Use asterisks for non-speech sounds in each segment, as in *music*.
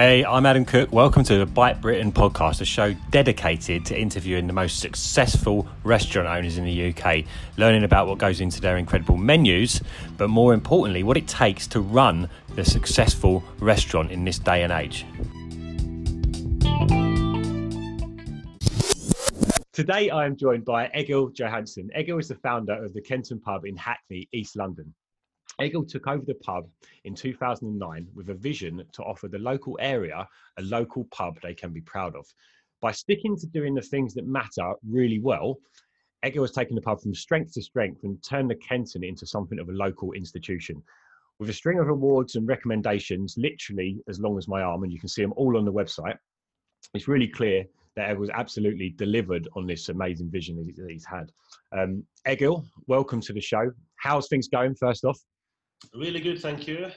Hey, I'm Adam Cook. Welcome to the Bite Britain podcast, a show dedicated to interviewing the most successful restaurant owners in the UK, learning about what goes into their incredible menus, but more importantly, what it takes to run the successful restaurant in this day and age. Today, I am joined by Egil Johansson. Egil is the founder of the Kenton Pub in Hackney, East London. Egil took over the pub in 2009 with a vision to offer the local area a local pub they can be proud of. By sticking to doing the things that matter really well, Egil has taken the pub from strength to strength and turned the Kenton into something of a local institution. With a string of awards and recommendations, literally as long as my arm, and you can see them all on the website, it's really clear that Egil's absolutely delivered on this amazing vision that he's had. Um, Egil, welcome to the show. How's things going, first off? Really good, thank you.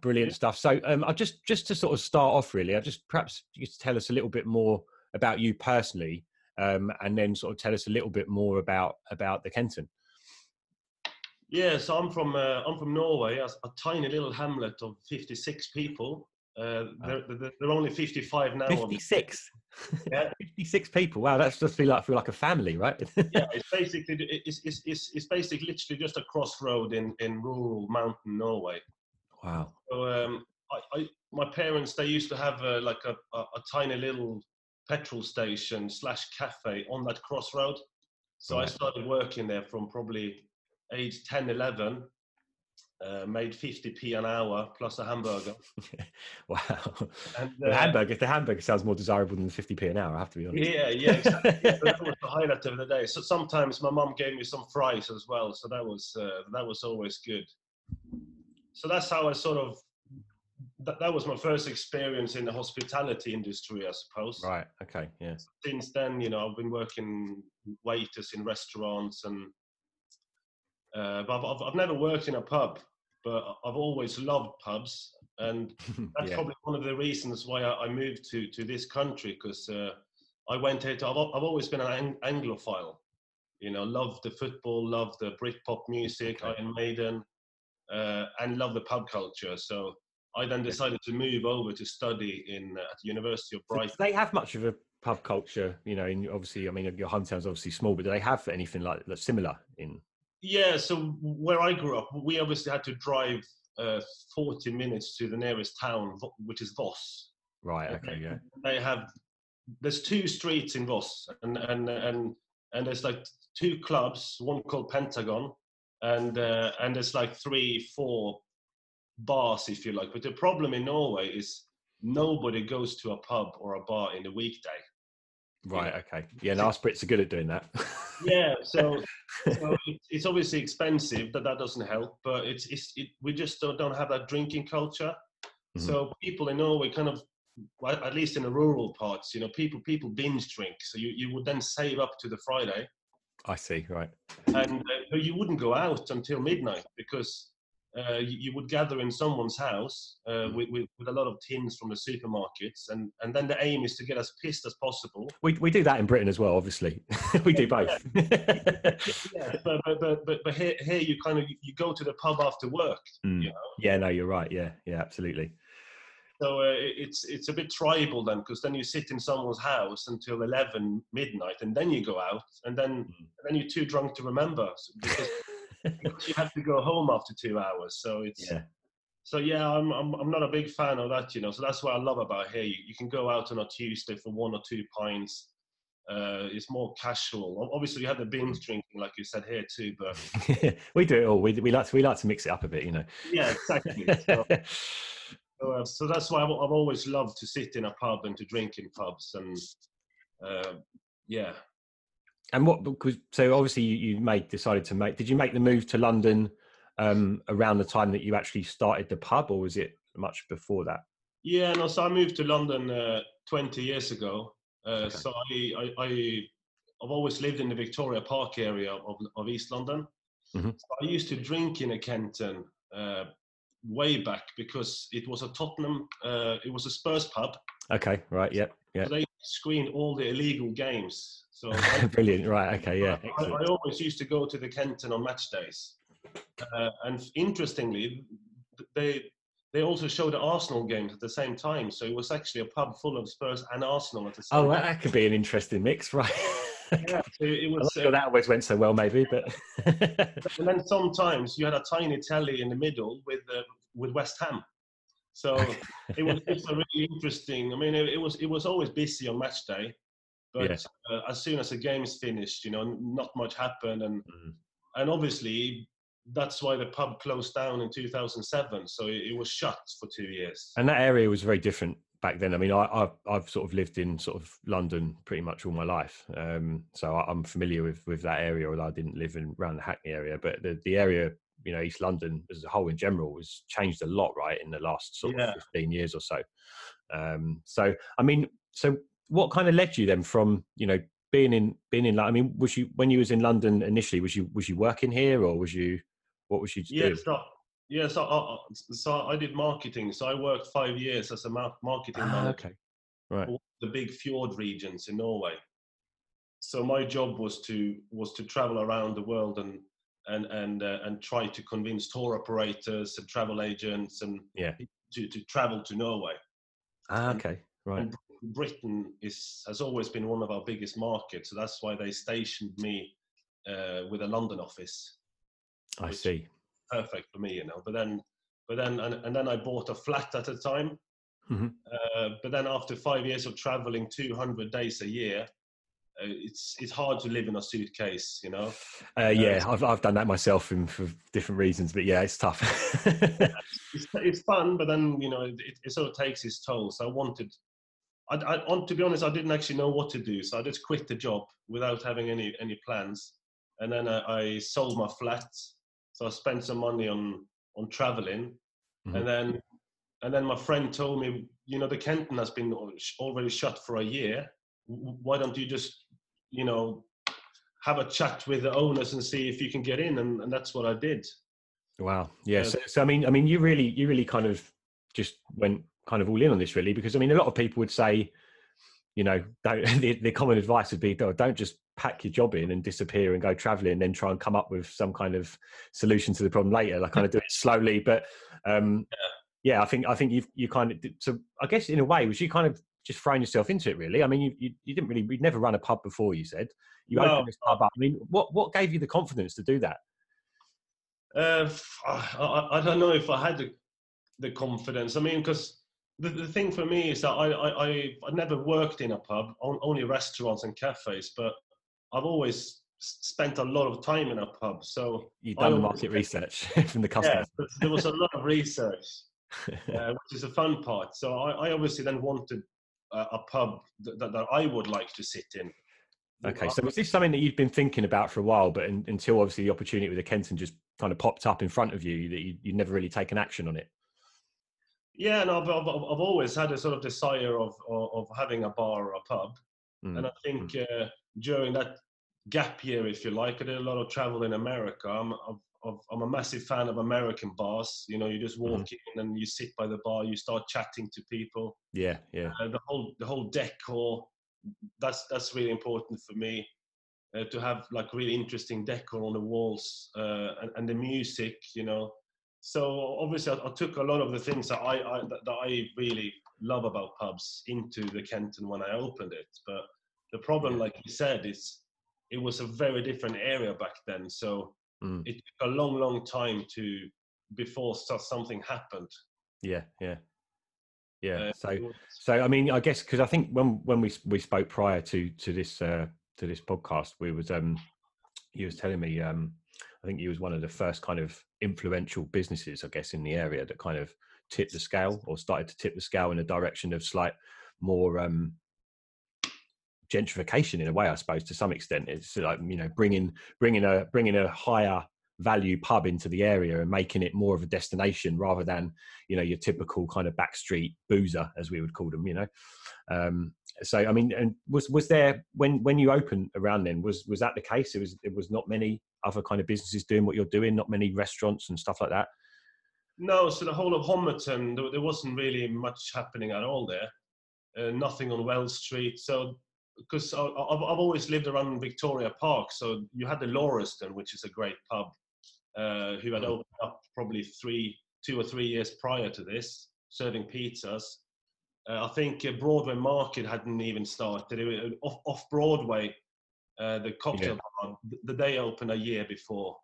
Brilliant stuff. So, um, I just just to sort of start off, really, I just perhaps you could tell us a little bit more about you personally, um, and then sort of tell us a little bit more about about the Kenton. Yeah, so I'm from uh, I'm from Norway, a, a, tiny little hamlet of 56 people. Uh, they're, they're, they're, only 55 now. 56. Yeah, *laughs* 56 people. Wow, that's just feel like feel like a family, right? *laughs* yeah, it's basically it's, it's, it's, it's basically literally just a crossroad in in rural mountain Norway. Wow. So um, I, I my parents they used to have a, like a, a, a tiny little petrol station slash cafe on that crossroad. So right. I started working there from probably age 10, 11 uh, made 50p an hour plus a hamburger. *laughs* wow. And, uh, the hamburger, the hamburger sounds more desirable than 50p an hour, I have to be honest. Yeah, yeah, exactly. that was the *laughs* highlight of the day. So sometimes my mum gave me some fries as well. So that was, uh, that was always good. So that's how I sort of, that, that was my first experience in the hospitality industry, I suppose. Right. Okay. Yeah. Since then, you know, I've been working waiters in restaurants and uh, but I've, I've, never worked in a pub but I've always loved pubs, and *laughs* that's yeah. probably one of the reasons why I, moved to to this country because uh, I went. To, I've, I've always been an Anglophile, you know, love the football, love the Britpop music, okay. Iron Maiden, uh, and love the pub culture. So I then decided to move over to study in uh, at the University of Brighton. So they have much of a pub culture, you know. In obviously, I mean, your hometown's obviously small, but do they have anything like that similar in yeah, so where I grew up, we obviously had to drive uh, 40 minutes to the nearest town, which is Voss. Right. Okay. Yeah. They have. There's two streets in Voss, and and and and there's like two clubs. One called Pentagon, and uh, and there's like three, four bars, if you like. But the problem in Norway is nobody goes to a pub or a bar in the weekday. Right. Okay. Yeah. And our Brits are good at doing that. yeah. So, so *laughs* it's obviously expensive. but that doesn't help. But it's it's it, we just don't, don't have that drinking culture. Mm-hmm. So people in Norway kind of, well, at least in the rural parts, you know, people people binge drink. So you you would then save up to the Friday. I see. Right. And uh, you wouldn't go out until midnight because uh, you, you, would gather in someone's house uh, mm. with, with, with, a lot of tins from the supermarkets, and, and then the aim is to get as pissed as possible. We, we do that in Britain as well, obviously. *laughs* we do both. yeah, yeah but, but, but, but, here, here you kind of you go to the pub after work. Mm. You know? Yeah, no, you're right. Yeah, yeah, absolutely. So uh, it's it's a bit tribal then, because then you sit in someone's house until eleven midnight, and then you go out, and then mm. and then you're too drunk to remember. Because *laughs* *laughs* you have to go home after two hours. So it's yeah. So yeah, I'm, I'm I'm not a big fan of that, you know. So that's what I love about here. You, you can go out on a Tuesday for one or two pints. Uh, it's more casual. Obviously, you have the binge mm. drinking, like you said here too. But *laughs* we do it all. We, we like to, we like to mix it up a bit, you know. Yeah, exactly. So, *laughs* so, uh, so that's why I've, I've, always loved to sit in a pub and to drink in pubs, and uh, yeah, and what because so obviously you, you made decided to make did you make the move to london um, around the time that you actually started the pub or was it much before that yeah no so i moved to london uh, 20 years ago uh, okay. so I, I, I have always lived in the victoria park area of, of east london mm-hmm. so i used to drink in a kenton uh, way back because it was a tottenham uh, it was a spurs pub okay right yep yeah. So they screened all the illegal games. So *laughs* brilliant, right? Okay, yeah. I, I, always used to go to the Kenton on match days, uh, and interestingly, they they also showed Arsenal games at the same time. So it was actually a pub full of Spurs and Arsenal at the same Oh, time. well, that could be an interesting mix, *laughs* right? Yeah, so it was. uh, that always went so well, maybe, but *laughs* and then sometimes you had a tiny telly in the middle with uh, with West Ham. So it was just a really interesting. I mean, it, it was it was always busy on match day, but Yeah. uh, as soon as the game's finished, you know, not much happened, and Mm. and obviously that's why the pub closed down in 2007. So it, it was shut for two years. and that area was very different back then. I mean, I, I've I've sort of lived in sort of London pretty much all my life, um, so I, I'm familiar with with that area. Although I didn't live in around the Hackney area, but the the area, you know, East London as a whole in general, has changed a lot, right, in the last sort Yeah. of 15 years or so. Um, so, I mean, so what kind of led you then from you know being in being in? I mean, was you when you was in London initially? Was you was you working here or was you what was you? Yes, so, yeah. So I, I- so I did marketing. So I worked five years as a marketing Ah, manager. okay, right. for the big fjord regions in Norway. So my job was to was to travel around the world and and and uh, and try to convince tour operators and travel agents and Yeah. to, to travel to Norway. Ah, okay, right. And Britain is has always been one of our biggest markets, so that's why they stationed me uh, with a London office. I see. Perfect for me, you know. But then, but then, and, and then I bought a flat at a time. Mhm. Uh, but then after five years of traveling 200 days a year, uh, it's it's hard to live in a suitcase, you know. Uh, yeah, I've I've done that myself in, for different reasons, but yeah, it's tough. *laughs* *laughs* It's, it's fun, but then you know it, it sort of takes its toll. So I wanted, I, I on to be honest, I didn't actually know what to do, so I just quit the job without having any any plans, and then I, I sold my flat. So I spent some money on on traveling, Mhm. and then and then my friend told me, you know, the Kenton has been already shut for a year. Why don't you just, you know, have a chat with the owners and see if you can get in? And, and that's what I did. wow. Yeah. Yeah. So, so I mean, I mean, you really, you really kind of just went kind of all in on this, really, because I mean, a lot of people would say, you know, don't, *laughs* the, the common advice would be, "Oh, don't just pack your job in and disappear and go traveling, and then try and come up with some kind of solution to the problem later. Like, kind of do it *laughs* slowly, but um, yeah, I think I think you've you kind of did- so. I guess in a way, was you kind of just throwing yourself into it, really? I mean, you you, you didn't really, you'd never run a pub before. You said you No. opened this pub up. I mean, what what gave you the confidence to do that? Uh, I- I don't know if I had the, the confidence. I mean, because the, the thing for me is that I, I, I, I never worked in a pub, on, only restaurants and cafes, but I've always spent a lot of time in a pub. So You've done the market research *laughs* from the yeah, customers. but there was a lot of research, *laughs* uh, which is a fun part. So I, I obviously then wanted a, a pub that, that, that I would like to sit in. Okay, so was this something that you'd been thinking about for a while, but in, until obviously the opportunity with the Kenton just kind of popped up in front of you, that you, you'd never really taken action on it? Yeah, and I've, I've, I've always had a sort of desire of, of, of having a bar or a pub. Mm. And I think uh, during that gap year, if you like, I did a lot of travel in America. I'm, I'm, I'm a massive fan of American bars. You know, you just walk in and you sit by the bar, you start chatting to people. Yeah, yeah, Uh, the whole the whole decor, that's that's really important for me. Uh, to have like really interesting decor on the walls uh, and, and the music, you know. So obviously, I, I took a lot of the things that I, I that, that I really love about pubs into the Kenton when I opened it. But the problem, like you said, is it was a very different area back then. So Mm. it took a long, long time to before so- something happened. yeah, yeah, yeah. Uh, so, so I mean, I guess because I think when when we we spoke prior to to this uh, to this podcast, we was um, you was telling me um, I think you was one of the first kind of influential businesses, I guess, in the area that kind of tipped the scale or started to tip the scale in a direction of slight more um gentrification in a way i suppose to some extent. It's like you know bringing bringing a bringing a higher value pub into the area and making it more of a destination rather than you know your typical kind of backstreet boozer as we would call them you know? Um so i mean and was was there when when you opened around then was was that the case? It was it was not many other kind of businesses doing what you're doing not many restaurants and stuff like that No, so the whole of Homerton, there, wasn't really much happening at all there. Uh, nothing on Wells Street. So, because I've, I've always lived around Victoria Park, so you had the Lauriston, which is a great pub, uh, who had Mm. opened up probably three two or three years prior to this, serving pizzas. Uh, I think uh, Broadway Market hadn't even started. It was off, off Broadway, uh, the cocktail Yeah. bar, the day opened a year before.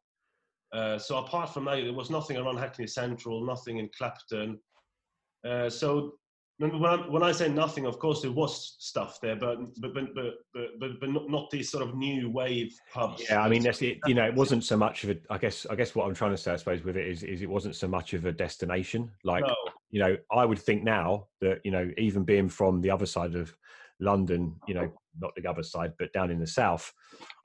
Uh, so apart from that, there was nothing around Hackney Central, nothing in Clapton. Uh, so when I, when I say nothing, of course there was stuff there, but but but but but, but, but not, not these sort of new wave pubs. Yeah, I mean, that's it. You know, it wasn't so much of a. I guess. I guess what I'm trying to say, I suppose, with it is, is it wasn't so much of a destination. Like, no, you know, I would think now that you know, even being from the other side of London, you know, not the other side, but down in the south,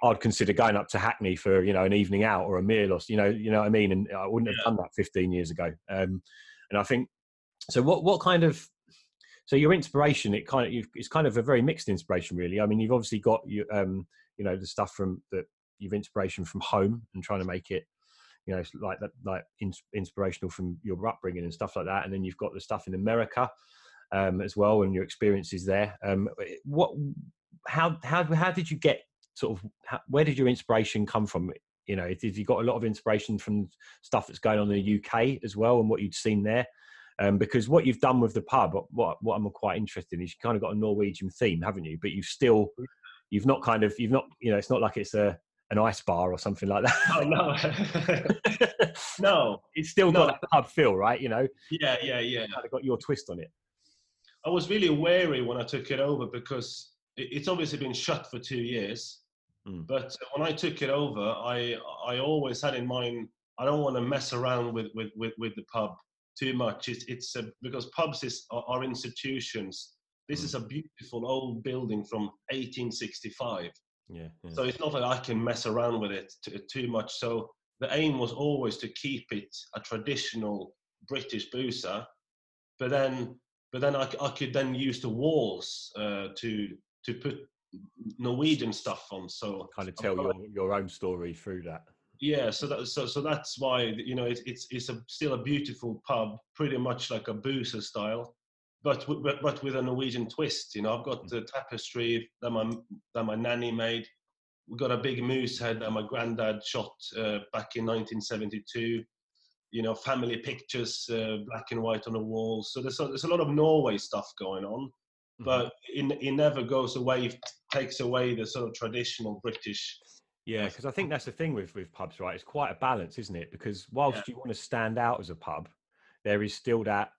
I'd consider going up to Hackney for you know an evening out or a meal, or you know, you know what I mean. And I wouldn't have Yeah. done that 15 years ago. Um, and I think so. What what kind of so your inspiration? It kind of you've, it's kind of a very mixed inspiration, really. I mean, you've obviously got you um, you know the stuff from that you've inspiration from home and trying to make it you know like that like in, inspirational from your upbringing and stuff like that and then you've got the stuff in america um, as well and your experiences there um, what how how how did you get sort of how, where did your inspiration come from? You know did you got a lot of inspiration from stuff that's going on in the uk as well and what you'd seen there? Um, because what you've done with the pub what what i'm quite interested in is you kind of got a norwegian theme haven't you? But you've still you've not kind of you've not you know it's not like it's a an ice bar or something like no, no, *laughs* that no. it's still No. got that pub feel right? You know? Yeah, yeah, yeah. kind of got your twist on it. I was really wary when I took it over because it's obviously been shut for two years. Mm. But when I took it over, I I always had in mind I don't want to mess around with with with, with the pub too much. It's it's uh, because pubs is are, are institutions. This Mm. is a beautiful old building from 1865. yeah, yeah. So it's not like I can mess around with it too, too much. So the aim was always to keep it a traditional British boozer, but then but then I, I could then use the walls uh, to to put Norwegian stuff on. So kind of tell your your own story through that yeah, so that so so that's why you know it's it's it's a, still a beautiful pub, pretty much like a boozer style, but but but with a Norwegian twist. You know, I've got the tapestry that my that my nanny made. We've got a big moose head that my granddad shot uh, back in 1972. You know, family pictures, uh, black and white on the walls. So there's a, there's a lot of Norway stuff going on. But mm-hmm. it, it never goes away, It takes away the sort of traditional British. Yeah, because I think that's the thing with with pubs, right? It's quite a balance, isn't it? Because whilst Yeah. you want to stand out as a pub, there is still that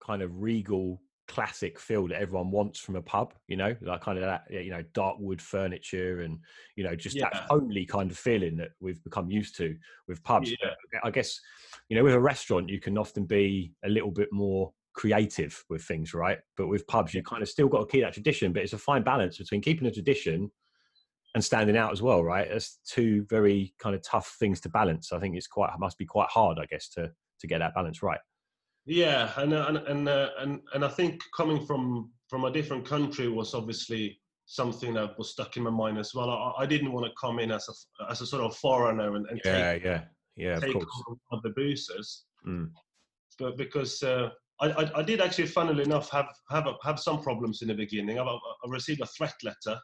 kind of regal, classic feel that everyone wants from a pub. You know, like kind of that, you know, dark wood furniture and you know just that homely kind of feeling that we've become used to with pubs. Yeah. I guess you know, with a restaurant, you can often be a little bit more creative with things, right? But with pubs, you kind of still got to keep that tradition, but it's a fine balance between keeping a tradition and standing out as well, right? That's two very kind of tough things to balance. I think it's quite must be quite hard, I guess, to to get that balance right. Yeah, and uh, and and uh, and and I think coming from from a different country was obviously something that was stuck in my mind as well. I, I didn't want to come in as a as a sort of foreigner and, and Yeah, take yeah, yeah. Of take course. over one of the boosters, Mm. but because. Uh, I, I, I did actually, funnily enough, have have a, have some problems in the beginning. I, I received a threat letter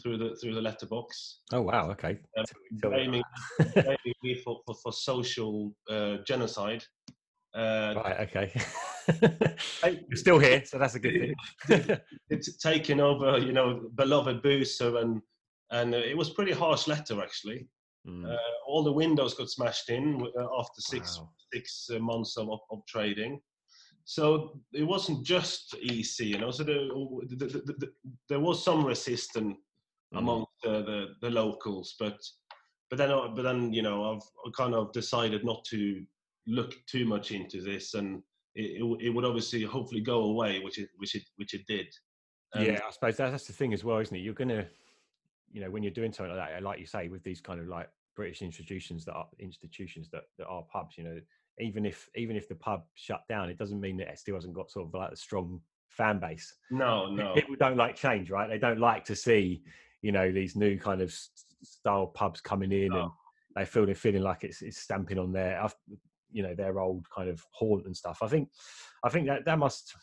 through the through the letterbox, Oh wow. Okay. Um, blaming, blaming *laughs* me for, for, for social uh, genocide. Uh, right. Okay. *laughs* You're still here, so that's a good thing. *laughs* it's taken over, you know, beloved booster, and and it was pretty harsh letter actually. Mm. Uh, all the windows got smashed in uh, after six Wow. six uh, months of, of trading. So it wasn't just easy, you know. So there, the, the, the, the, there was some resistance Mm. among the, the, locals, but but then uh, but then you know I've kind of decided not to look too much into this, and it, it, it would obviously hopefully go away, which it which it which it did. And yeah, I suppose that, that's the thing as well, isn't it? You're gonna, you know, when you're doing something like that, like you say, with these kind of like British institutions that are institutions that, that are pubs, you know, even if even if the pub shut down, it doesn't mean that it still hasn't got sort of like a strong fan base. No, no. People don't like change, right? They don't like to see, you know, these new kind of style pubs coming in, and they feel they're feeling like it's it's stamping on their, you know, their old kind of haunt and stuff. I think, I think that that must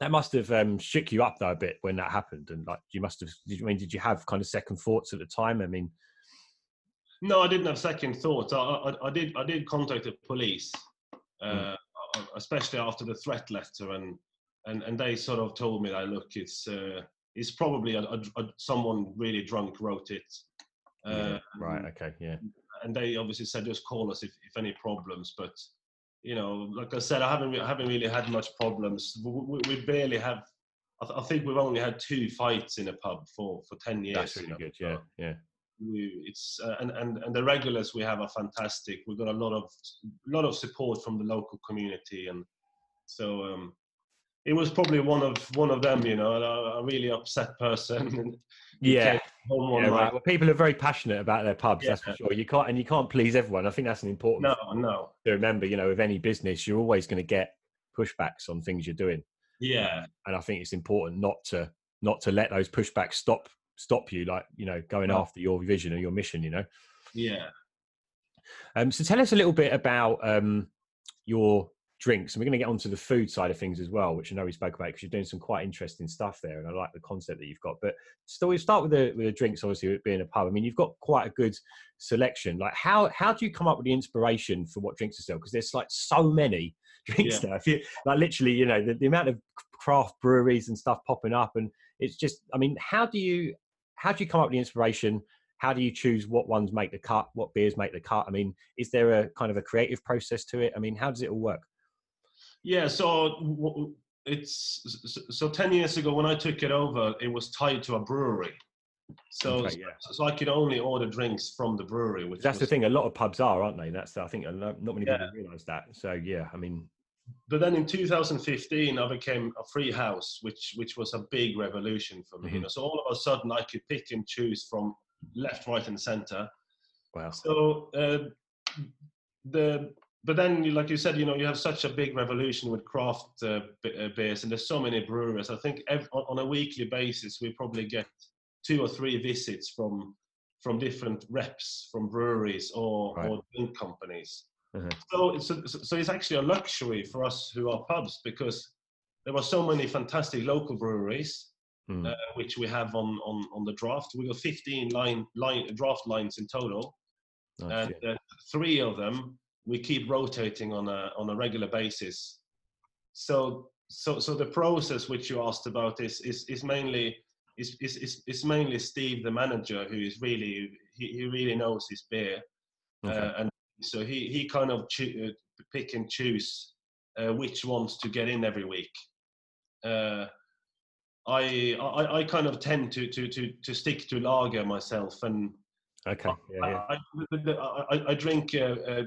that must have um, shook you up though a bit when that happened, and like you must have. Did you I mean did you have kind of second thoughts at the time? I mean, No, I didn't have second thoughts. I, I, I did I did contact the police uh, Mm. especially after the threat letter, and and and they sort of told me that look, it's uh, it's probably a, a, a, someone really drunk wrote it. Uh, right. Okay. Yeah. And they obviously said just call us if, if any problems, but you know, like I said, I haven't I haven't really had much problems. We, we barely have. I, th- I, think we've only had two fights in a pub for for ten years. That's really you know? good. Yeah. Yeah. We, it's uh, and, and and the regulars we have are fantastic. We've got a lot of lot of support from the local community, and so um, it was probably one of one of them, you know, a, a really upset person. *laughs* yeah, yeah right. Well, people are very passionate about their pubs. Yeah. That's for sure. You can't and you can't please everyone. I think that's an important. No, no. To remember, you know, with any business, you're always going to get pushbacks on things you're doing. Yeah, and I think it's important not to not to let those pushbacks stop stop you, like you know, going after your vision or your mission. You know. Yeah. Um, so tell us a little bit about um, your drinks. And we're going to get onto the food side of things as well, which I know we spoke about because you're doing some quite interesting stuff there. And I like the concept that you've got. But still, we start with the, with the drinks, obviously, with being a pub. I mean, you've got quite a good selection. Like, how, how do you come up with the inspiration for what drinks to sell? Because there's like so many *laughs* drinks yeah. now. If you, like, literally, you know, the, the amount of craft breweries and stuff popping up. And it's just, I mean, how do you, how do you come up with the inspiration? how do you choose what ones make the cut what beers make the cut i mean is there a kind of a creative process to it i mean how does it all work yeah, so it's so 10 years ago when I took it over, it was tied to a brewery. So, okay, yeah. so I could only order drinks from the brewery. Which that's was, the thing. A lot of pubs are, aren't they? That's I think not many yeah. people realise that. So yeah, I mean. But then in 2015, I became a free house, which which was a big revolution for me. Mm-hmm. You know, so all of a sudden I could pick and choose from left, right, and centre. Wow. So uh, the but then, like you said, you know, you have such a big revolution with craft uh, uh beers, and there's so many brewers. I think every, on a weekly basis, we probably get two or three visits from from different reps from breweries or, right. or drink companies. Mm-hmm. So, it's so it's actually a luxury for us who are pubs because there are so many fantastic local breweries, mm. uh, which we have on, on, on the draft. We got 15 line, line draft lines in total, and uh, three of them we keep rotating on a on a regular basis. So so so the process which you asked about is is, is mainly is, is, is, mainly Steve, the manager, who is really he, he really knows his beer, okay. uh, and so he he kind of cho- uh, pick and choose uh, which ones to get in every week. Uh, I, I I kind of tend to to to to stick to lager myself, and okay, yeah, yeah. I, I, I, drink uh, uh,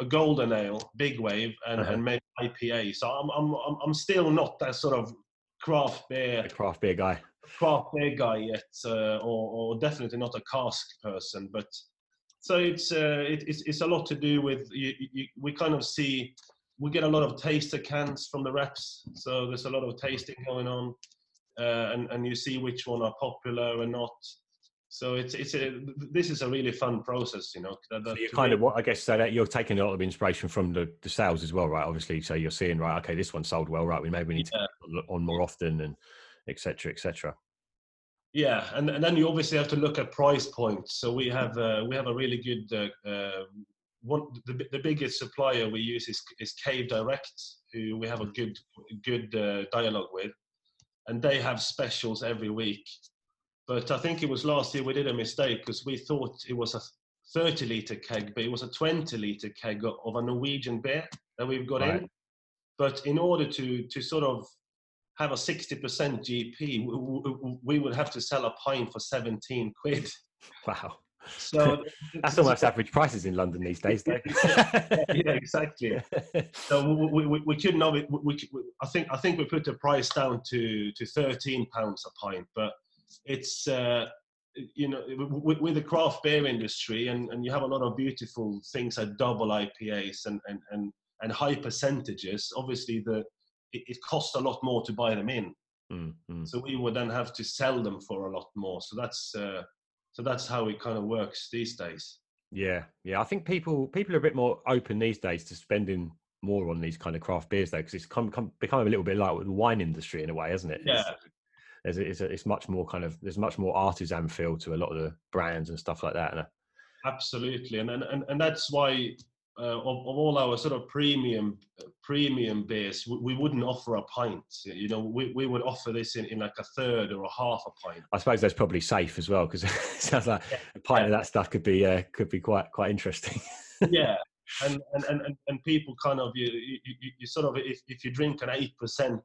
a golden ale, big wave, and, uh-huh. and maybe IPA. So I'm, I'm, I'm still not that sort of craft beer, a craft beer guy, craft beer guy yet, uh, or, or definitely not a cask person. But so it's, uh, it, it's, it's a lot to do with you, you, we kind of see we get a lot of taster cans from the reps, so there's a lot of tasting going on, uh, and and you see which one are popular and not. So it's it's a this is a really fun process you know that, that so you kind of what i guess so that you're taking a lot of inspiration from the, the sales as well right? Obviously so you're seeing right okay this one sold well right? We maybe need yeah. to on more often and etc etc yeah and, and then you obviously have to look at price points so we have uh, we have a really good uh, uh, one the, the biggest supplier we use is, is cave direct who we have a good good uh, dialogue with and they have specials every week but I think it was last year we did a mistake because we thought it was a 30 litre keg, but it was a 20 litre keg of a Norwegian beer that we've got right. in. But in order to to sort of have a 60% GP, we would have to sell a pint for 17 quid. *laughs* Wow. So *laughs* that's almost average prices in London these days, though. *laughs* yeah, exactly. So we, we, we couldn't have it. We, we, I think I think we put the price down to to 13 pounds a pint, but it's uh, you know with, with, the craft beer industry and, and you have a lot of beautiful things like double IPAs and and and, and high percentages. Obviously, the it, it costs a lot more to buy them in. Mm-hmm. So we would then have to sell them for a lot more. So that's uh, so that's how it kind of works these days. Yeah, yeah. I think people people are a bit more open these days to spending more on these kind of craft beers though, because it's come, come become a little bit like the wine industry in a way, hasn't it? Yeah, it's, it's, it's much more kind of there's much more artisan feel to a lot of the brands and stuff like that. Absolutely, and and, and that's why uh, of, of, all our sort of premium premium beers, we, we, wouldn't offer a pint. You know, we, we would offer this in, in like a third or a half a pint. I suppose that's probably safe as well because *laughs* it sounds like yeah. a pint of that stuff could be uh, could be quite quite interesting. *laughs* yeah, and, and and and people kind of you you, you sort of if, if you drink an eight percent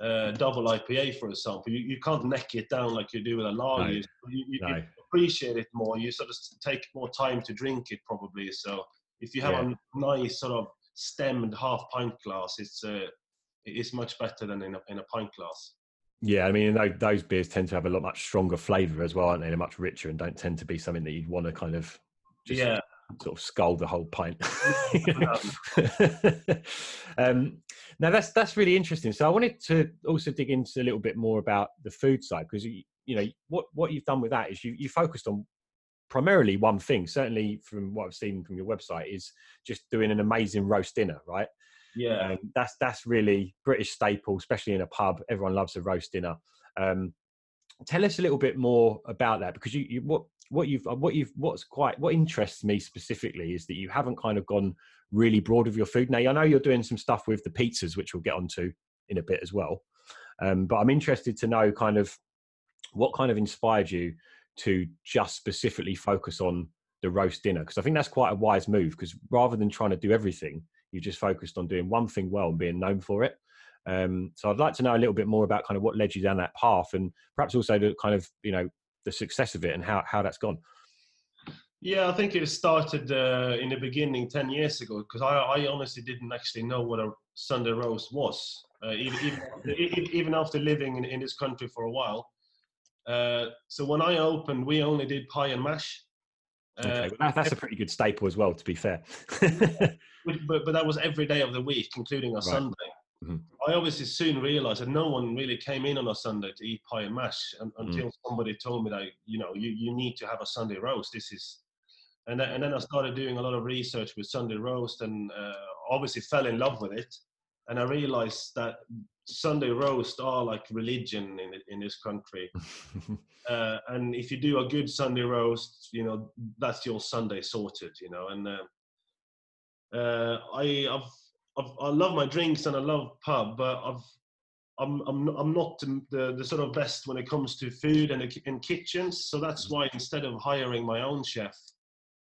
uh, double IPA, for example, you, you can't neck it down like you do with a lager. No. You, you, no. you, appreciate it more. You sort of take more time to drink it, probably. So if you have yeah. a nice sort of stemmed half pint glass, it's uh, it's much better than in a, in a pint glass. Yeah, I mean, those, those beers tend to have a lot much stronger flavour as well, aren't they? They're much richer and don't tend to be something that you'd want to kind of yeah sort of scull the whole pint. *laughs* um, now that's that's really interesting. So I wanted to also dig into a little bit more about the food side because you, you know what what you've done with that is you you focused on primarily one thing. Certainly from what I've seen from your website is just doing an amazing roast dinner, right? Yeah, um, that's that's really British staple, especially in a pub. Everyone loves a roast dinner. Um, tell us a little bit more about that because you, you what what you've what you've what's quite what interests me specifically is that you haven't kind of gone really broad with your food. Now I know you're doing some stuff with the pizzas, which we'll get onto in a bit as well. Um, but I'm interested to know kind of what kind of inspired you to just specifically focus on the roast dinner because I think that's quite a wise move because rather than trying to do everything, you just focused on doing one thing well and being known for it. Um, so I'd like to know a little bit more about kind of what led you down that path and perhaps also the kind of you know the success of it and how, how that's gone? Yeah, I think it started uh, in the beginning 10 years ago because I, I honestly didn't actually know what a Sunday roast was, uh, even, even, *laughs* even, after living in, in this country for a while. Uh, so when I opened, we only did pie and mash. Uh, okay, well, that's a pretty good staple as well, to be fair. *laughs* but, but that was every day of the week, including a right. Sunday. Mm-hmm. I obviously soon realised that no one really came in on a Sunday to eat pie and mash and, mm. until mm. somebody told me that you know you, you need to have a Sunday roast. This is, and then, and then I started doing a lot of research with Sunday roast and uh, obviously fell in love with it. And I realised that Sunday roast are like religion in in this country. *laughs* uh, and if you do a good Sunday roast, you know that's your Sunday sorted. You know, and uh, uh I I've I've, i love my drinks and I love pub, but I've I'm I'm I'm not the, the sort of best when it comes to food and in kitchens. So that's why instead of hiring my own chef,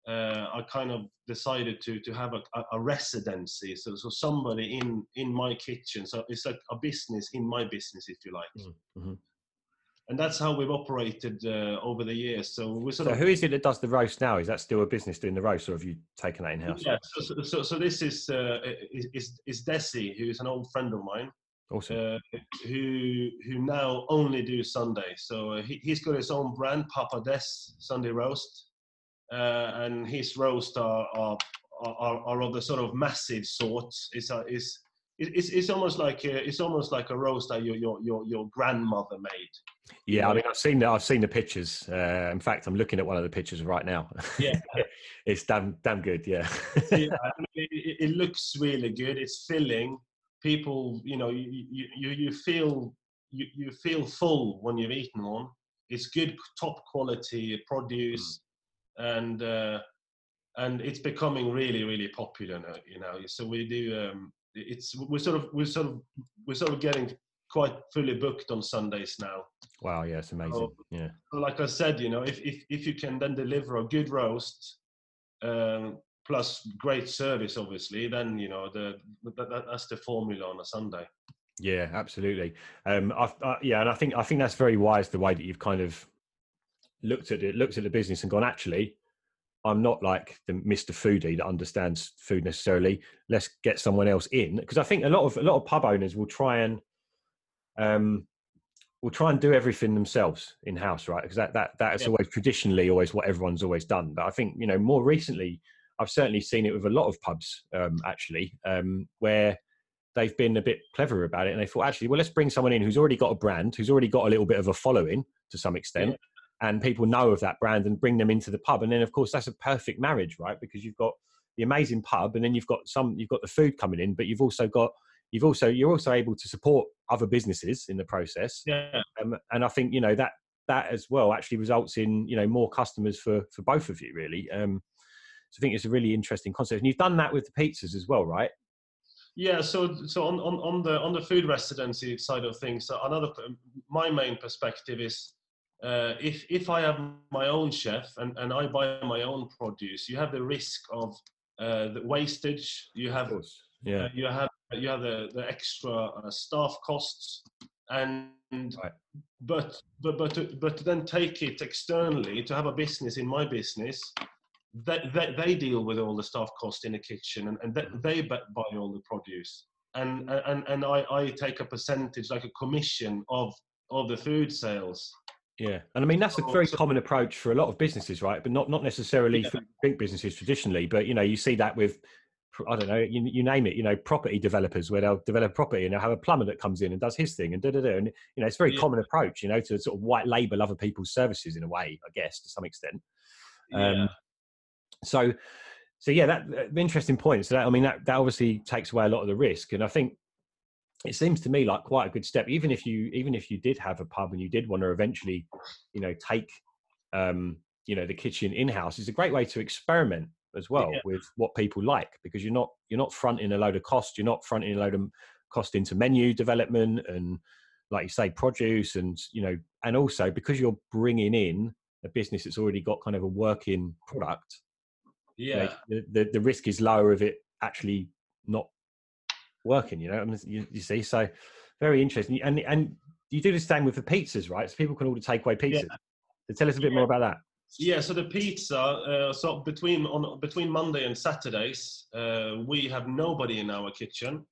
uh, I kind of decided to to have a, a, residency. So so somebody in in my kitchen. So it's like a business in my business, if you like. Mm-hmm and that's how we've operated uh, over the years. So we're sort so of. Who is it that does the roast now? Is that still a business doing the roast, or have you taken that in house? Yeah. So, so, so, this is uh, is is Desi, who is an old friend of mine. Awesome. Uh, who who now only do Sunday. So uh, he, he's got his own brand, Papa Des Sunday Roast, and his roast are are, are are of the sort of massive sorts. It's a, is it's, it's almost like a, it's almost like a roast that your your your, your grandmother made. Yeah, I mean, I've seen the, I've seen the pictures. Uh, in fact, I'm looking at one of the pictures right now. Yeah, *laughs* it's damn damn good. Yeah, yeah *laughs* I mean, it, it, looks really good. It's filling. People, you know, you you you feel you, you feel full when you've eaten one. It's good, top quality produce, mm. And uh, and it's becoming really really popular now. You know, so we do. Um, it's we're sort of we're sort of we're sort of getting quite fully booked on Sundays now. Wow, yeah, it's amazing. So, yeah. So like I said, you know, if if if you can then deliver a good roast, um, plus great service, obviously, then you know the that, that's the formula on a Sunday. Yeah, absolutely. Um, I, I, yeah, and I think I think that's very wise the way that you've kind of looked at it, looked at the business, and gone actually. I'm not like the Mr. Foodie that understands food necessarily. Let's get someone else in because I think a lot of a lot of pub owners will try and um, will try and do everything themselves in house, right? Because that that that is yeah. always traditionally always what everyone's always done. But I think you know more recently, I've certainly seen it with a lot of pubs um, actually, um, where they've been a bit clever about it and they thought actually, well, let's bring someone in who's already got a brand, who's already got a little bit of a following to some extent. Yeah. And people know of that brand and bring them into the pub. And then, of course, that's a perfect marriage, right? Because you've got the amazing pub, and then you've got some, you've got the food coming in, but you've also got you've also you're also able to support other businesses in the process. Yeah. Um, and I think you know that that as well actually results in you know more customers for for both of you really. Um, So I think it's a really interesting concept. And you've done that with the pizzas as well, right? Yeah, so so on, on, on the on the food residency side of things, so another my main perspective is uh, if if I have my own chef and, and I buy my own produce, you have the risk of uh, the wastage. You have yeah. Uh, you have you have the, the extra uh, staff costs and right. but but but but to then take it externally to have a business in my business that they, they, deal with all the staff cost in the kitchen and, and mm-hmm. they buy all the produce and and and I, I take a percentage like a commission of of the food sales yeah and i mean that's a very common approach for a lot of businesses right but not not necessarily yeah. for big businesses traditionally but you know you see that with I don't know, you, you name it, you know, property developers where they'll develop property and they'll have a plumber that comes in and does his thing and da da da. And, you know, it's a very yeah. common approach, you know, to sort of white label other people's services in a way, I guess, to some extent. Yeah. Um, so, so yeah, that, that interesting point. So that, I mean, that, that obviously takes away a lot of the risk. And I think it seems to me like quite a good step, even if you, even if you did have a pub and you did want to eventually, you know, take, um, you know, the kitchen in-house is a great way to experiment as well yeah. with what people like because you're not you're not fronting a load of cost you're not fronting a load of cost into menu development and like you say produce and you know and also because you're bringing in a business that's already got kind of a working product yeah you know, the, the, the risk is lower of it actually not working you know you, you see so very interesting and and you do the same with the pizzas right so people can order takeaway pizzas yeah. so tell us a bit yeah. more about that yeah, so the pizza. Uh, so between on between Monday and Saturdays, uh, we have nobody in our kitchen.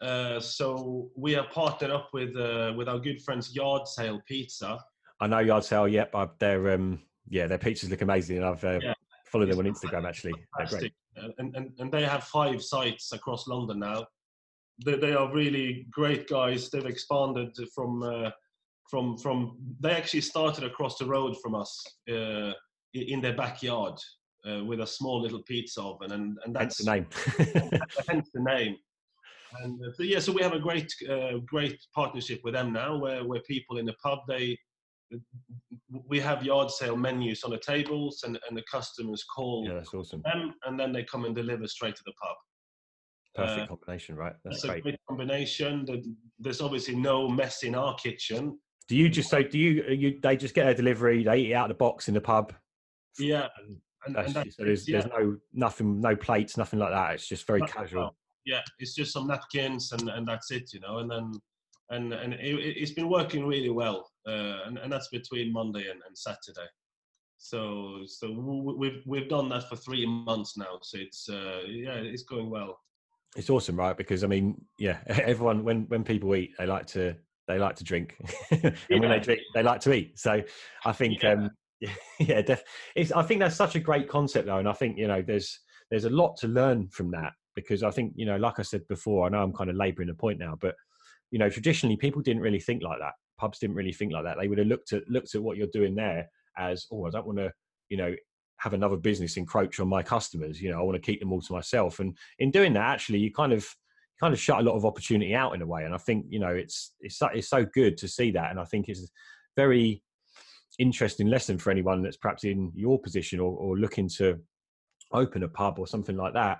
Uh, so we have partnered up with uh, with our good friends Yard Sale Pizza. I know Yard Sale. Yep, I've, their um, yeah, their pizzas look amazing, and I've uh, yeah. followed them on Instagram actually. They're great. And, and and they have five sites across London now. They, they are really great guys. They've expanded from uh, from from they actually started across the road from us uh, in their backyard uh, with a small little pizza oven, and and that's the name. *laughs* hence the name. And uh, so yeah, so we have a great uh, great partnership with them now, where where people in the pub they we have yard sale menus on the tables, and and the customers call yeah, that's awesome. them, and then they come and deliver straight to the pub. Perfect uh, combination, right? That's, that's great. a great combination. There's obviously no mess in our kitchen do you just say? Do you you? They just get a delivery. They eat out of the box in the pub. Yeah, and, and, and so there's, yeah. there's no nothing, no plates, nothing like that. It's just very casual. Yeah, it's just some napkins and and that's it, you know. And then and and it, has been working really well, uh, and and that's between Monday and, and Saturday. So so we've we've done that for three months now. So it's uh, yeah, it's going well. It's awesome, right? Because I mean, yeah, *laughs* everyone when when people eat, they like to they like to drink, *laughs* and yeah. when they drink, they like to eat. So I think, yeah, um, *laughs* yeah def- it's, I think that's such a great concept, though, and I think you know there's there's a lot to learn from that because I think you know, like I said before, I know I'm kind of labouring a point now, but you know, traditionally people didn't really think like that. Pubs didn't really think like that. They would have looked at looked at what you're doing there as, oh, I don't want to, you know, have another business encroach on my customers. You know, I want to keep them all to myself. And in doing that, actually, you kind of kind of shut a lot of opportunity out in a way. And I think you know it's it's so, it's so good to see that, and I think it's very interesting lesson for anyone that's perhaps in your position or, or looking to open a pub or something like that.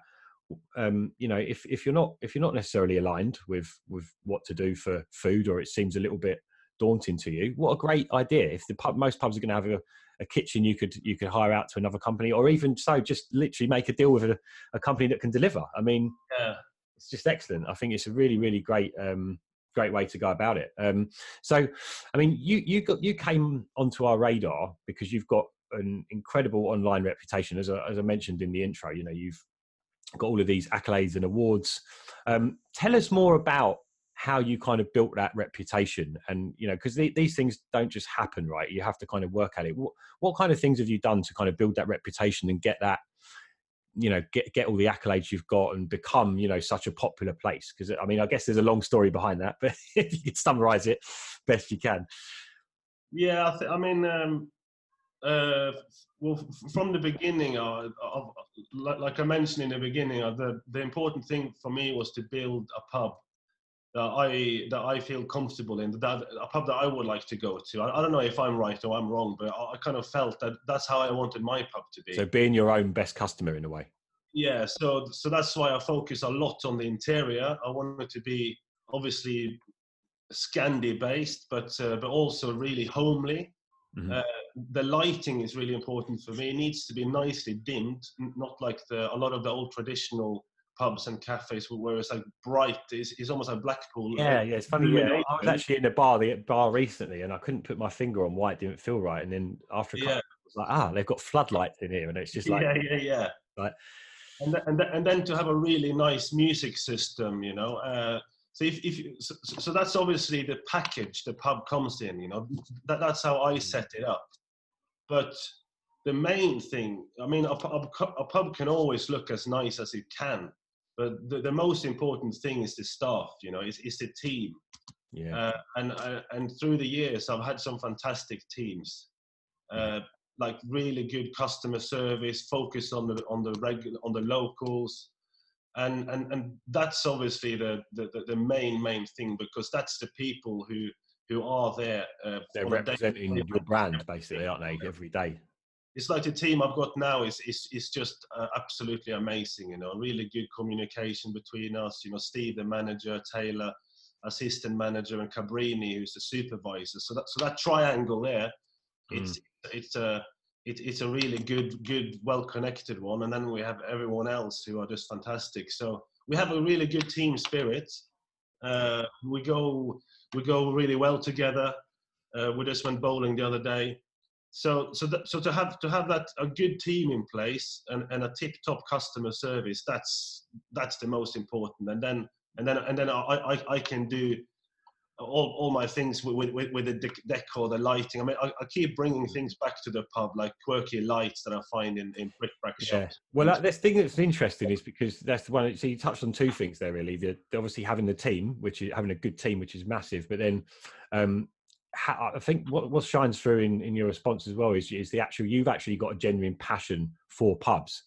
Um, you know, if if you're not if you're not necessarily aligned with with what to do for food, or it seems a little bit daunting to you, what a great idea! If the pub, most pubs are going to have a, a kitchen you could you could hire out to another company, or even so, just literally make a deal with a, a company that can deliver. I mean, yeah it's just excellent. I think it's a really, really great, um, great way to go about it. Um, so, I mean, you you got you came onto our radar because you've got an incredible online reputation, as I, as I mentioned in the intro. You know, you've got all of these accolades and awards. Um, tell us more about how you kind of built that reputation and you know because these things don't just happen right? You have to kind of work at it. What, what kind of things have you done to kind of build that reputation and get that you know get get all the accolades you've got and become you know such a popular place? Because i mean i guess there's a long story behind that *laughs* but if you could summarize it best you can. Yeah i, th- I mean um, uh, well from the beginning uh, of, like, like, i mentioned in the beginning uh, the, the important thing for me was to build a pub that I that I feel comfortable in, that a pub that I would like to go to. I, I don't know if I'm right or I'm wrong, but I, I, kind of felt that that's how I wanted my pub to be. So being your own best customer in a way. Yeah, so so that's why I focus a lot on the interior. I want it to be obviously Scandi based, but uh, but also really homely. Mm-hmm. Uh, the lighting is really important for me. It needs to be nicely dimmed, not like the a lot of the old traditional pubs and cafes where it's like bright. It's, it's almost like Blackpool. Yeah, yeah. It's funny. Yeah, I was actually in a bar the bar recently, and I couldn't put my finger on why it didn't feel right. And then after a couple, yeah. I was like, ah, they've got floodlights in here, and it's just like, yeah, yeah, yeah. Like, and th- and, and then to have a really nice music system, you know. Uh, so if, if so, so, that's obviously the package the pub comes in, you know. That, that's how I set it up. But the main thing, I mean, a, a, a pub can always look as nice as it can but the, the most important thing is the staff, you know, it's, it's the team. Yeah. Uh, and uh, and through the years, I've had some fantastic teams, uh, like really good customer service, focus on the on the regular on the locals, and and and that's obviously the the, the main main thing because that's the people who who are there. Uh, They're representing your brand, basically, aren't they? Every day it's like the team I've got now is is is just uh, absolutely amazing. You know, really good communication between us. You know, Steve, the manager, Taylor, assistant manager, and Cabrini, who's the supervisor. So that so that triangle there, mm. it's it's a it, it's a really good good well connected one. And then we have everyone else who are just fantastic. So we have a really good team spirit. Uh, we go we go really well together. Uh, we just went bowling the other day so so that, so to have to have that a good team in place and, and a tip top customer service that's that's the most important and then and then and then I, I, I can do all, all my things with, with, with the decor, the lighting. I mean, I, I, keep bringing things back to the pub, like quirky lights that I find in, in brick brack shops. Yeah. Well, that, this thing that's interesting is because that's the one. So you touched on two things there, really. The, obviously having the team, which is having a good team, which is massive, but then um, I think what, what shines through in, in your response as well is, is the actual you've actually got a genuine passion for pubs.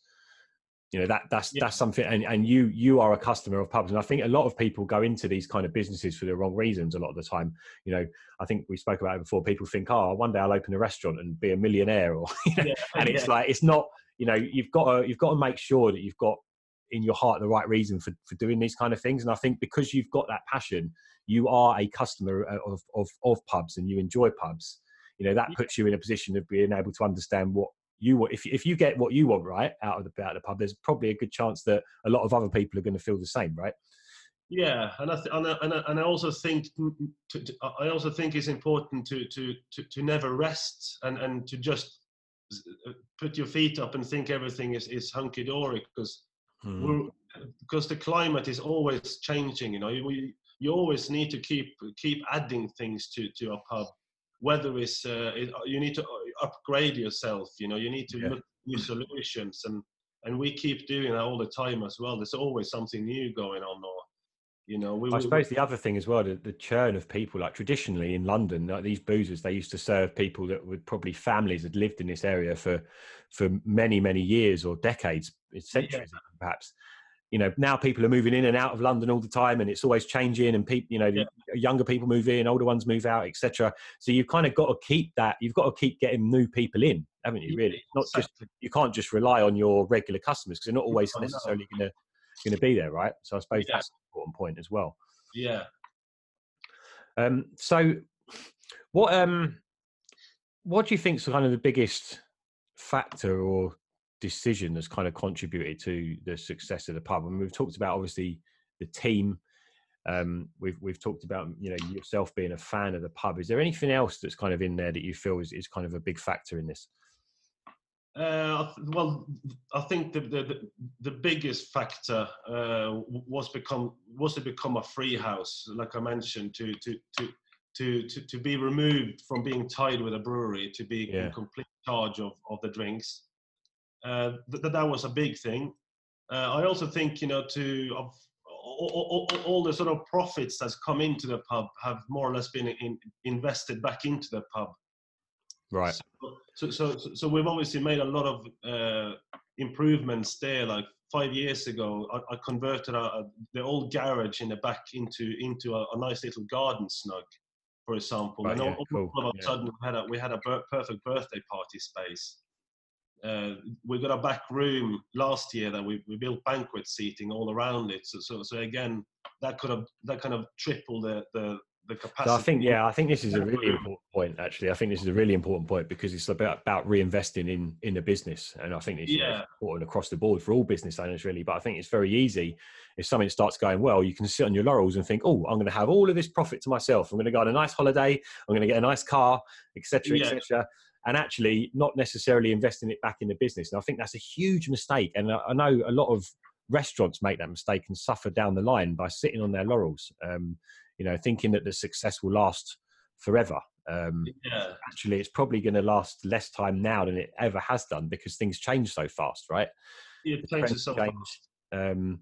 You know that that's yeah. that's something, and, and you you are a customer of pubs, and I think a lot of people go into these kind of businesses for the wrong reasons. A lot of the time, you know, I think we spoke about it before. People think, oh, one day I'll open a restaurant and be a millionaire, or *laughs* you know, yeah, *laughs* and it's like it's not. You know, you've got to you've got to make sure that you've got in your heart the right reason for for doing these kind of things, and I think because you've got that passion, you are a customer uh, of, of, of pubs and you enjoy pubs, you know, that puts you in a position of being able to understand what you want. If, if you get what you want right out of the, out of the pub, there's probably a good chance that a lot of other people are going to feel the same, right? Yeah, and I, th- and, I, and, I, and I also think to, to, I also think it's important to, to, to, to never rest and, and to just uh, put your feet up and think everything is, is hunky dory because we're because the climate is always changing. You know, we you always need to keep keep adding things to to a pub whether it's uh, it, you need to upgrade yourself you know you need to yeah. look new solutions and and we keep doing that all the time as well there's always something new going on or you know we, i suppose we, the other thing as well the, the, churn of people like traditionally in london like these boozers they used to serve people that would probably families had lived in this area for for many many years or decades centuries yeah. perhaps you know now people are moving in and out of london all the time and it's always changing and people you know yeah. younger people move in older ones move out etc so you've kind of got to keep that you've got to keep getting new people in haven't you really? Not just you can't just rely on your regular customers because they're not always necessarily going to going to be there right? So i suppose yeah. that's an important point as well. Yeah. Um so what um what do you think is kind of the biggest factor or decision has kind of contributed to the success of the pub. And we've talked about obviously the team. Um, we've we've talked about you know yourself being a fan of the pub. Is there anything else that's kind of in there that you feel is, is kind of a big factor in this? Uh, well, I think the the, the biggest factor uh, was become was to become a free house, like I mentioned, to to to. To, to, to be removed from being tied with a brewery to be yeah. in complete charge of, of the drinks uh, that that was a big thing. Uh, I also think you know to of all, all, all, the sort of profits that's come into the pub have more or less been in, invested back into the pub. Right. So, so, so, so we've obviously made a lot of uh, improvements there. Like five years ago, I, I converted a, a, the old garage in the back into into a, a nice little garden snug, for example. Right, and yeah, all, cool, all of a yeah. sudden, we had a we had a perfect birthday party space. Uh, we got a back room last year that we, we built banquet seating all around it. So, so so again, that could have that kind of tripled the the, the capacity. So I think, yeah, I think this is a really important point. Actually, I think this is a really important point because it's about about reinvesting in in the business, and I think it's Yeah. important across the board for all business owners, really. But I think it's very easy if something starts going well, you can sit on your laurels and think, oh, I'm going to have all of this profit to myself. I'm going to go on a nice holiday. I'm going to get a nice car, etc., Yeah. etc. And actually, not necessarily investing it back in the business. And I think that's a huge mistake. And I I know a lot of restaurants make that mistake and suffer down the line by sitting on their laurels. Um, you know, thinking that the success will last forever. Um, yeah. actually, it's probably going to last less time now than it ever has done because things change so fast, right? It changes so change. fast. Um,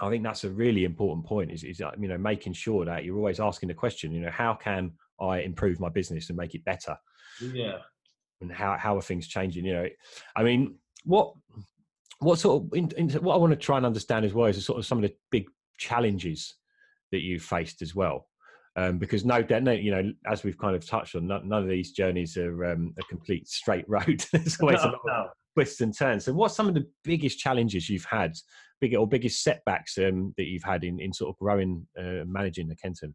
I think that's a really important point. Is, is uh, you know making sure that you're always asking the question. You know, how can I improve my business and make it better? Yeah. And how how are things changing? You know, I mean, what what sort of in, in, what I want to try and understand as well is sort of some of the big challenges that you faced as well. Um, because no doubt, no, you know, as we've kind of touched on, none, none of these journeys are um, a complete straight road. *laughs* There's always a No, lot of twists and turns. So, what's some of the biggest challenges you've had, big or biggest setbacks um, that you've had in, in sort of growing, uh, managing the Kenton?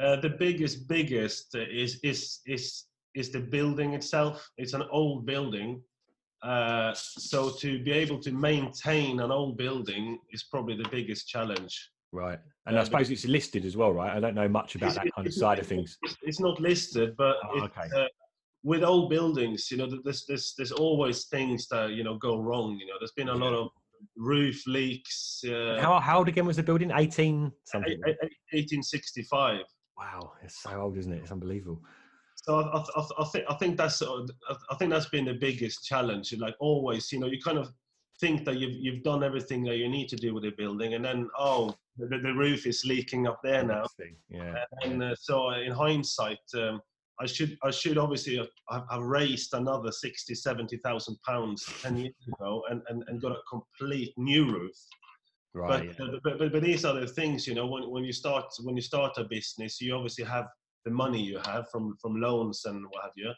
Uh, the biggest, biggest is is is is the building itself. It's an old building, uh, so to be able to maintain an old building is probably the biggest challenge. Right, and I Uh, suppose it's listed as well, right? I don't know much about that kind of side of things. It's, not listed, but Oh, okay. uh, with old buildings, you know, there's there's there's always things that you know go wrong. You know, there's been a lot of roof leaks. Uh, How, how old again was the building? 18 something. eight- eight- 1865. Wow, it's so old, isn't it? It's unbelievable. So I, I, I- I think I think that's sort of- I think that's been the biggest challenge. Like always, you know, you kind of think that you've you've done everything that you need to do with the building, and then oh, the, the roof is leaking up there now. Yeah. And uh, so in hindsight, um, I should I should obviously have, have- raised another 60, 70,000 pounds ten years ago, and, and, and got a complete new roof. Right. But, uh, but, but but these are the things, you know, when, when you start when you start a business, you obviously have the money you have from from loans and what have you.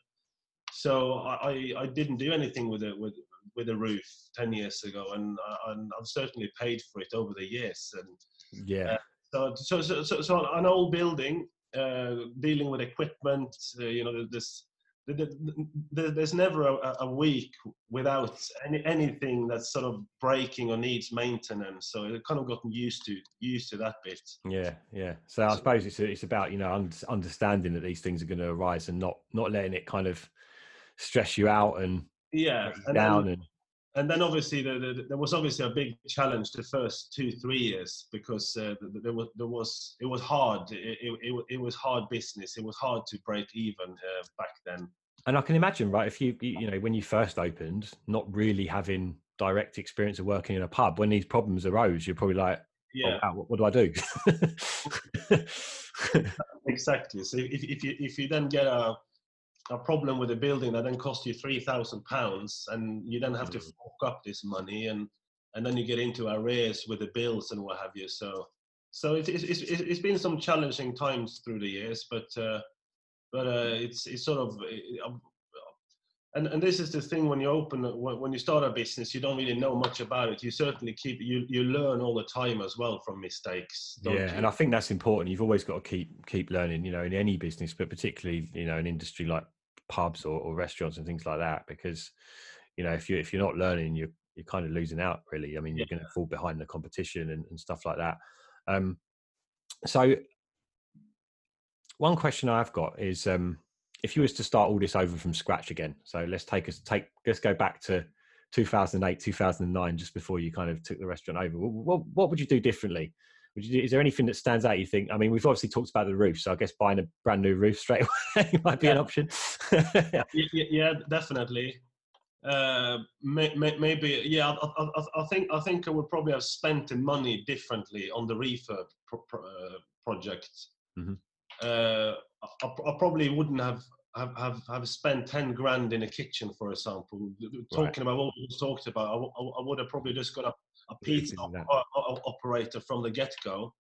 So I, I, didn't do anything with it with with a roof ten years ago, and, I- and I've certainly paid for it over the years. And yeah. so so so, so, so an old building, uh, dealing with equipment, uh, you know, this. Th- th- th- There's never a, a week without any, anything that's sort of breaking or needs maintenance. So it kind of gotten used to used to that bit. Yeah, yeah. So I suppose it's it's about you know un- understanding that these things are going to arise and not not letting it kind of stress you out and Yeah, and down then, and and then obviously the, the, there was obviously a big challenge the first two three years because uh, there was there was it was hard. It, it, it, it was hard business. It was hard to break even uh, back then. and I can imagine right if you you know when you first opened, not really having direct experience of working in a pub, when these problems arose, you're probably like, oh, Yeah, wow, what, what do I do? *laughs* exactly. So if, if you if you then get a a problem with a building that then costs you three thousand pounds, and you then have to Mm. fork up this money, and and then you get into arrears with the bills and what have you. So so it's it's it's it's been some challenging times through the years, but uh, but uh, it's it's sort of. And, and this is the thing when you open when, you start a business you don't really know much about it. You certainly keep you you learn all the time as well from mistakes don't yeah you? and i think that's important. You've always got to keep keep learning you know in any business but particularly you know an industry like pubs or, or restaurants and things like that because you know if you if you're not learning you're you're kind of losing out really. I mean you're going to fall behind the competition and, and stuff like that. Um so one question i've got is um if you was to start all this over from scratch again so let's take us take let's go back to 2008 2009 just before you kind of took the restaurant over what, what, would you do differently would you do, is there anything that stands out you think i mean we've obviously talked about the roof so i guess buying a brand new roof straight *laughs* away might be an option yeah, yeah, yeah, definitely. Uh, may, may, maybe, yeah. I, I, I- think I think I would probably have spent the money differently on the refurb pro, pro, uh, project. Mhm. Uh, I, I probably wouldn't have, have have have spent ten grand in a kitchen, for example. Talking about what we talked about, I, w- I w- I would have probably just got a, a pizza operator from the get go,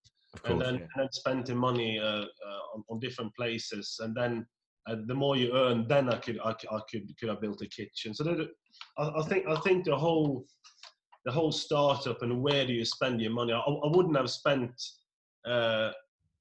and then, yeah. and then spending money uh, uh, on, on, different places, and then uh, the more you earn, then I could I, I could could have built a kitchen. So that, I, I, think I think the whole the whole startup and where do you spend your money? I, I wouldn't have spent. Uh,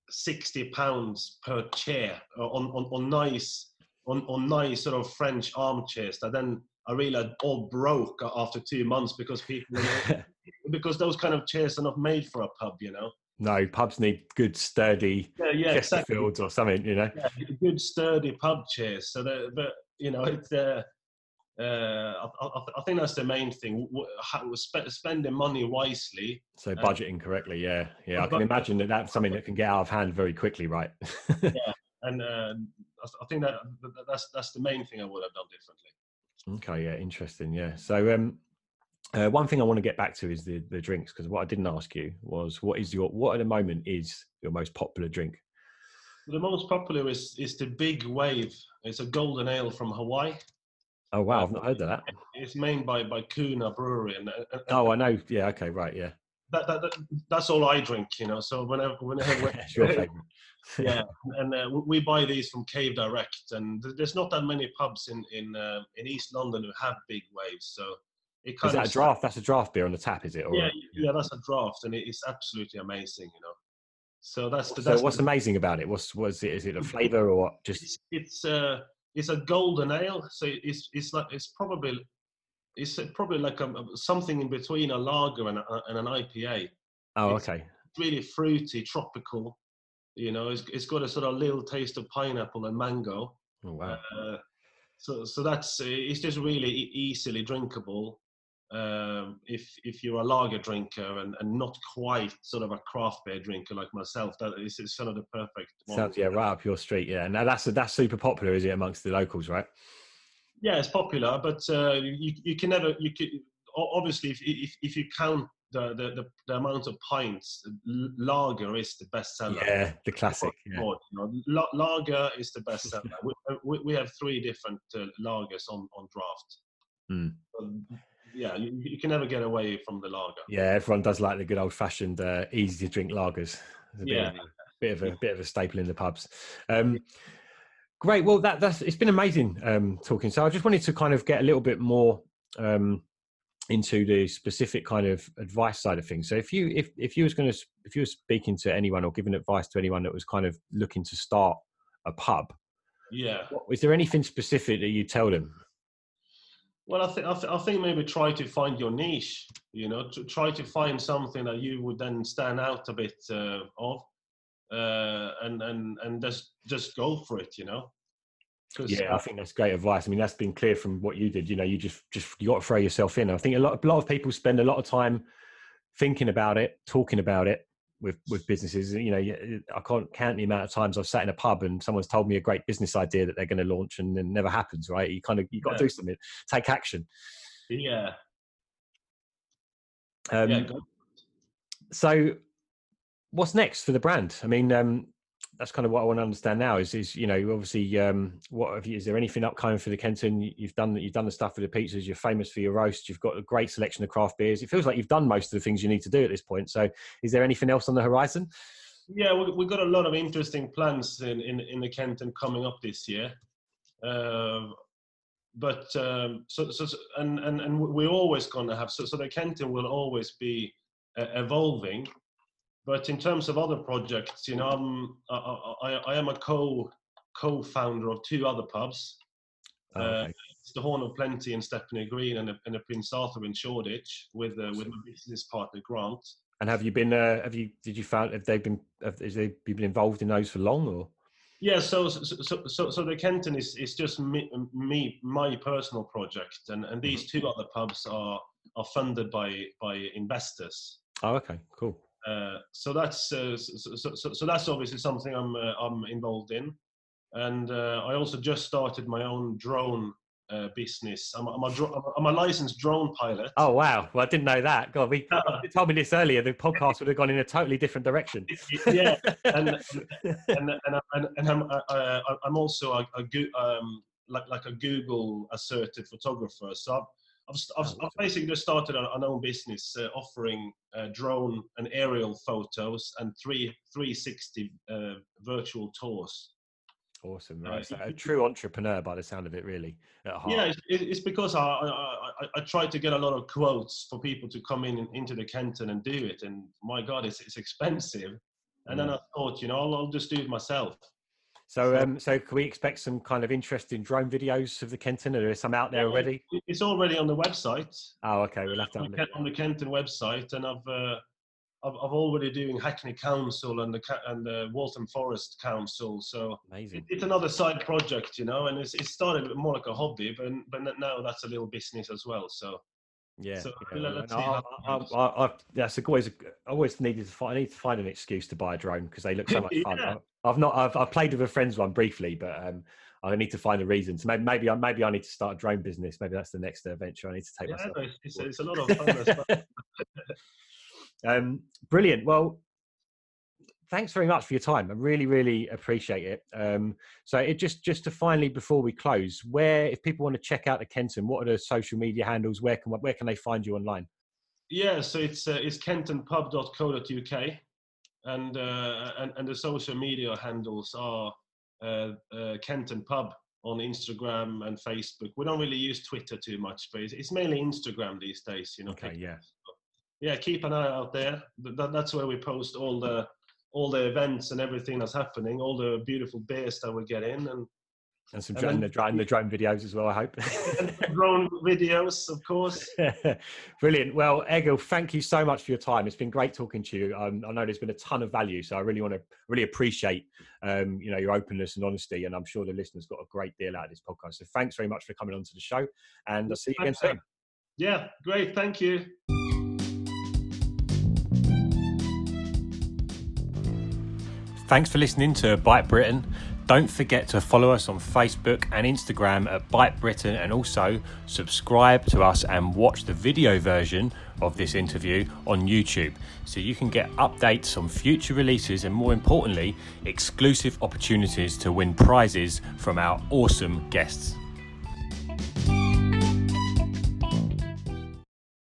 60 pounds per chair uh, on, on, on nice on, on nice sort of French armchairs that then I realized all broke after two months because people *laughs* because those kind of chairs are not made for a pub, you know. No, pubs need good sturdy yeah, yeah, Chesterfields exactly. or something, you know. Yeah, good sturdy pub chairs. So that, but you know, it's uh, uh, I, I, think that's the main thing. spending money wisely. So uh, budgeting correctly, yeah, yeah. I can imagine that that's something that can get out of hand very quickly, right? *laughs* yeah, and uh, I think that that's that's the main thing I would have done differently. Okay, yeah, interesting, yeah. So, um, uh, one thing I want to get back to is the the drinks because what I didn't ask you was what is your what at the moment is your most popular drink? The most popular is is the Big Wave. It's a golden ale from Hawaii. Oh wow, I've not heard of that. It's made by by Kona Brewery, and, and oh, I know. Yeah, okay, right, yeah. That, that, that, that's all I drink, you know. So whenever whenever *laughs* *laughs* yeah, and uh, we buy these from Cave Direct, and there's not that many pubs in in uh, in East London who have big waves. So it kind is that a draft? That's a draft beer on the tap, is it? Or, yeah, yeah, that's a draft, and it's absolutely amazing, you know. So that's the. That's so what's the, amazing about it? What's was it? Is it a flavour or just? It's, it's uh it's a golden ale, so it's it's like it's probably it's probably like a, something in between a lager and, a, and an IPA. Oh, it's okay. Really fruity, tropical. You know, it's it's got a sort of little taste of pineapple and mango. Oh wow! Uh, so so that's it's just really easily drinkable um, if if you're a lager drinker and, and not quite sort of a craft beer drinker like myself, that is, is sort of the perfect. One. Sounds yeah, right up your street. Yeah, now that's that's super popular, is it, amongst the locals, right? Yeah, it's popular, but uh, you you can never you can obviously if if, if you count the, the, the, the, amount of pints, lager is the best seller. Yeah, the classic. Yeah. You know, lager is the best seller. *laughs* we, we, have three different uh, lagers on, on draft. Mm. Um, yeah, you, you, can never get away from the lager. Yeah, everyone does like the good old fashioned, uh, easy to drink lagers. yeah, bit of, a, bit of a *laughs* bit of a staple in the pubs. Um, great. Well, that that's it's been amazing um, talking. So I just wanted to kind of get a little bit more um, into the specific kind of advice side of things. So if you if if you was going to if you were speaking to anyone or giving advice to anyone that was kind of looking to start a pub, yeah, is there anything specific that you tell them? Well, I think I, th- I, think maybe try to find your niche. You know, to try to find something that you would then stand out a bit uh, of, uh, and and and just just go for it. You know. Yeah, I think that's great advice. I mean, that's been clear from what you did. You know, you just just you got to throw yourself in. I think a lot a lot of people spend a lot of time thinking about it, talking about it, with with businesses. You know, I can't count the amount of times I've sat in a pub and someone's told me a great business idea that they're going to launch and then never happens. Right? You kind of you got yeah. to do something, take action. Yeah. Um, yeah. So, what's next for the brand? I mean, um, that's kind of what I want to understand now. Is is you know obviously um, what have you, is there anything upcoming for the Kenton? You've done that you've done the stuff for the pizzas. You're famous for your roast. You've got a great selection of craft beers. It feels like you've done most of the things you need to do at this point. So is there anything else on the horizon? Yeah, we, we've got a lot of interesting plans in in, in the Kenton coming up this year. Uh, but um, so, so and, and and we're always going to have so so the Kenton will always be uh, evolving but in terms of other projects, you know, I'm, I, I, I am a co co-founder of two other pubs. Oh, uh, okay. uh, it's the Horn of Plenty in Stepney Green and, and the Prince Arthur in Shoreditch with uh, with my business partner Grant. And have you been? Uh, have you? Did you found? Have they been? Have, have they been involved in those for long or? Yeah, so so so so the Kenton is is just me, me my personal project, and and these mm-hmm. two other pubs are are funded by by investors. Oh, okay, cool. Uh, so that's uh, so, so, so, that's obviously something I'm uh, I'm involved in, and uh, I also just started my own drone uh, business. I'm, I'm, a, I'm a licensed drone pilot. Oh wow! Well, I didn't know that. God, we you told me this earlier. The podcast would have gone in a totally different direction. yeah, and *laughs* and and, and, and I'm I, am also a, a um, like like a Google asserted photographer. So I've, I've, I've basically just started an, own business uh, offering uh, drone and aerial photos and three 360 uh, virtual tours. Awesome, right? So a true entrepreneur by the sound of it, really. Yeah, it's, it's because I, I, I, try to get a lot of quotes for people to come in into the Kenton and do it, and my God, it's it's expensive. And mm. then I thought, you know, I'll, I'll just do it myself. So, um, so can we expect some kind of interesting drone videos of the Kenton? Are there some out there already? It's already on the website. Oh, okay. We'll have to on, the, on the Kenton website, and I've, uh, I've, I've already doing Hackney Council and the and the Waltham Forest Council. So amazing. it's another side project, you know, and it's, it started more like a hobby, but but now that's a little business as well. So yeah, so yeah. I, I, I, that's always always needed to find. I need to find an excuse to buy a drone because they look so *laughs* much fun. yeah. I've not. I've, I've played with a friend's one briefly, but um, I need to find a reason. So maybe maybe I, maybe I need to start a drone business. Maybe that's the next adventure I need to take yeah, myself. It's, it's, a lot of fun. *laughs* um, brilliant. Well, thanks very much for your time. I really, really appreciate it. Um, so, it just just to finally before we close, where if people want to check out the Kenton, what are the social media handles? Where can where can they find you online? Yeah, so it's uh, it's kentonpub.co.uk, and uh, and and the social media handles are uh, uh, Kenton Pub on Instagram and Facebook. We don't really use Twitter too much, but it's, it's mainly Instagram these days. You know. Okay. Yeah. yeah, keep an eye out there. That, that's where we post all the all the events and everything that's happening, all the beautiful beers that we get in, and and some and the drone, the drone videos as well. I hope drone videos, of course. *laughs* Brilliant. Well, Egil, thank you so much for your time. It's been great talking to you. Um, I know there's been a ton of value, so I really want to really appreciate um, you know your openness and honesty, and I'm sure the listeners got a great deal out of this podcast. So thanks very much for coming onto the show, and I'll see you again soon. Yeah, great. Thank you. Thanks for listening to Byte Britain. Don't forget to follow us on Facebook and Instagram at Byte Britain and also subscribe to us and watch the video version of this interview on YouTube so you can get updates on future releases and, more importantly, exclusive opportunities to win prizes from our awesome guests.